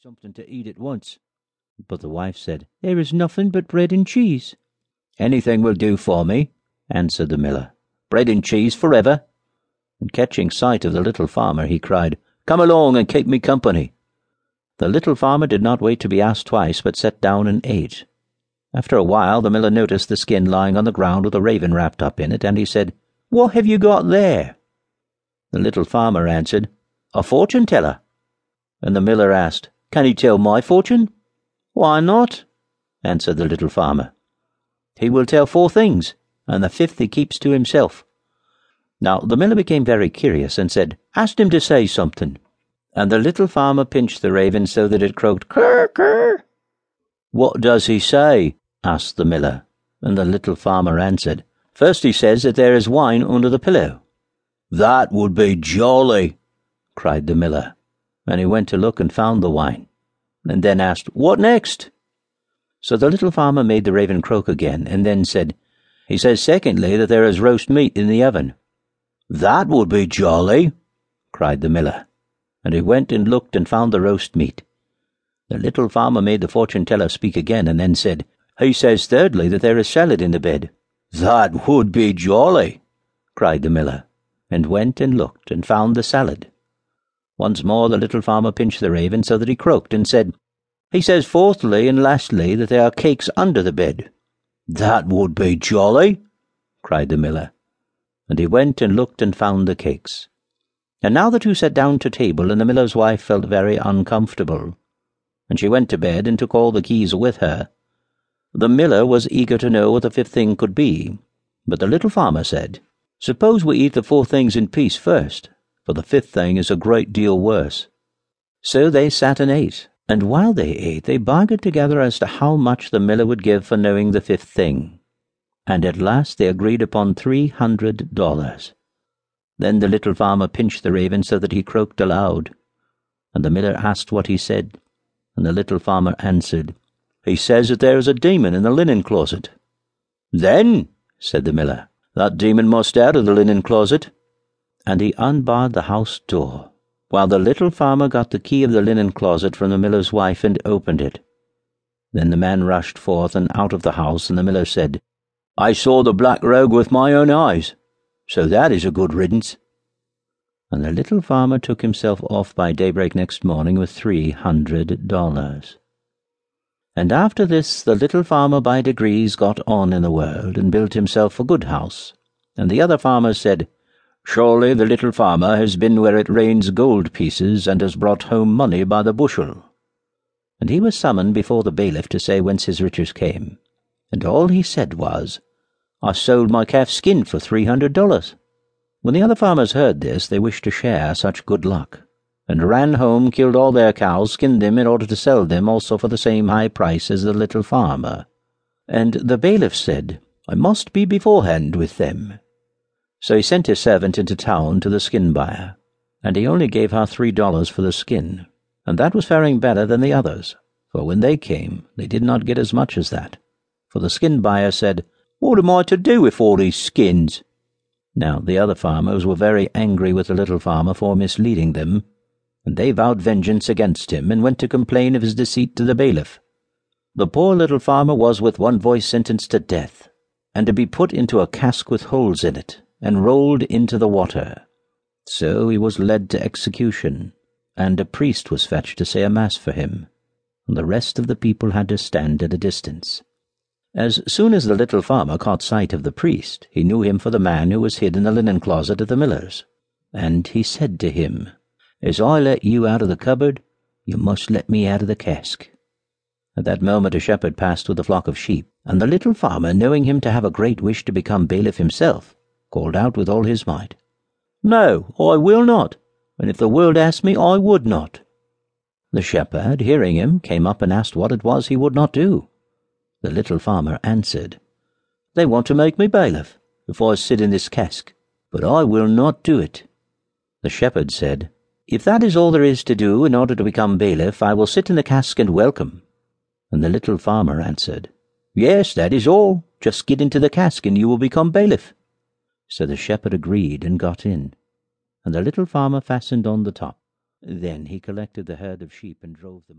something to eat at once. But the wife said, There is nothing but bread and cheese. Anything will do for me, answered the miller. Bread and cheese forever. And catching sight of the little farmer, he cried, Come along and keep me company. The little farmer did not wait to be asked twice, but sat down and ate. After a while, the miller noticed the skin lying on the ground with a raven wrapped up in it, and he said, What have you got there? The little farmer answered, A fortune teller. And the miller asked, Can he tell my fortune? Why not? answered the little farmer. He will tell four things, and the fifth he keeps to himself. Now the miller became very curious and said, Ask him to say something. And the little farmer pinched the raven so that it croaked, Cur, cur. What does he say? asked the miller. And the little farmer answered, First he says that there is wine under the pillow. That would be jolly, cried the miller. And he went to look and found the wine, and then asked, What next? So the little farmer made the raven croak again, and then said, He says secondly that there is roast meat in the oven. That would be jolly, cried the miller. And he went and looked and found the roast meat. The little farmer made the fortune teller speak again, and then said, He says thirdly that there is salad in the bed. That would be jolly, cried the miller, and went and looked and found the salad. Once more the little farmer pinched the raven so that he croaked and said, He says fourthly and lastly that there are cakes under the bed. That would be jolly, cried the miller and he went and looked and found the cakes. And now the two sat down to table, and the miller's wife felt very uncomfortable. And she went to bed and took all the keys with her. The miller was eager to know what the fifth thing could be, but the little farmer said, Suppose we eat the four things in peace first, for the fifth thing is a great deal worse. So they sat and ate, and while they ate, they bargained together as to how much the miller would give for knowing the fifth thing and at last they agreed upon three hundred dollars. Then the little farmer pinched the raven so that he croaked aloud, and the miller asked what he said, and the little farmer answered, He says that there is a demon in the linen closet. Then, said the miller, that demon must out of the linen closet. And he unbarred the house door, while the little farmer got the key of the linen closet from the miller's wife and opened it. Then the man rushed forth and out of the house, and the miller said, I saw the black rogue with my own eyes, so that is a good riddance. And the little farmer took himself off by daybreak next morning with three hundred dollars. And after this the little farmer by degrees got on in the world and built himself a good house. And the other farmers said, Surely the little farmer has been where it rains gold pieces and has brought home money by the bushel. And he was summoned before the bailiff to say whence his riches came. And all he said was, I sold my calf's skin for three hundred dollars. When the other farmers heard this, they wished to share such good luck, and ran home, killed all their cows, skinned them in order to sell them also for the same high price as the little farmer. And the bailiff said, I must be beforehand with them. So he sent his servant into town to the skin buyer, and he only gave her three dollars for the skin, and that was faring better than the others, for when they came, they did not get as much as that. For the skin buyer said, what am I to do with all these skins? Now the other farmers were very angry with the little farmer for misleading them, and they vowed vengeance against him and went to complain of his deceit to the bailiff. The poor little farmer was with one voice sentenced to death, and to be put into a cask with holes in it, and rolled into the water. So he was led to execution, and a priest was fetched to say a mass for him, and the rest of the people had to stand at a distance. As soon as the little farmer caught sight of the priest, he knew him for the man who was hid in the linen closet at the miller's. And he said to him, As I let you out of the cupboard, you must let me out of the cask. At that moment a shepherd passed with a flock of sheep, and the little farmer, knowing him to have a great wish to become bailiff himself, called out with all his might, No, I will not, and if the world asked me, I would not. The shepherd, hearing him, came up and asked what it was he would not do. The little farmer answered, They want to make me bailiff if I sit in this cask, but I will not do it. The shepherd said, If that is all there is to do in order to become bailiff, I will sit in the cask and welcome. And the little farmer answered, Yes, that is all. Just get into the cask and you will become bailiff. So the shepherd agreed and got in, and the little farmer fastened on the top. Then he collected the herd of sheep and drove them.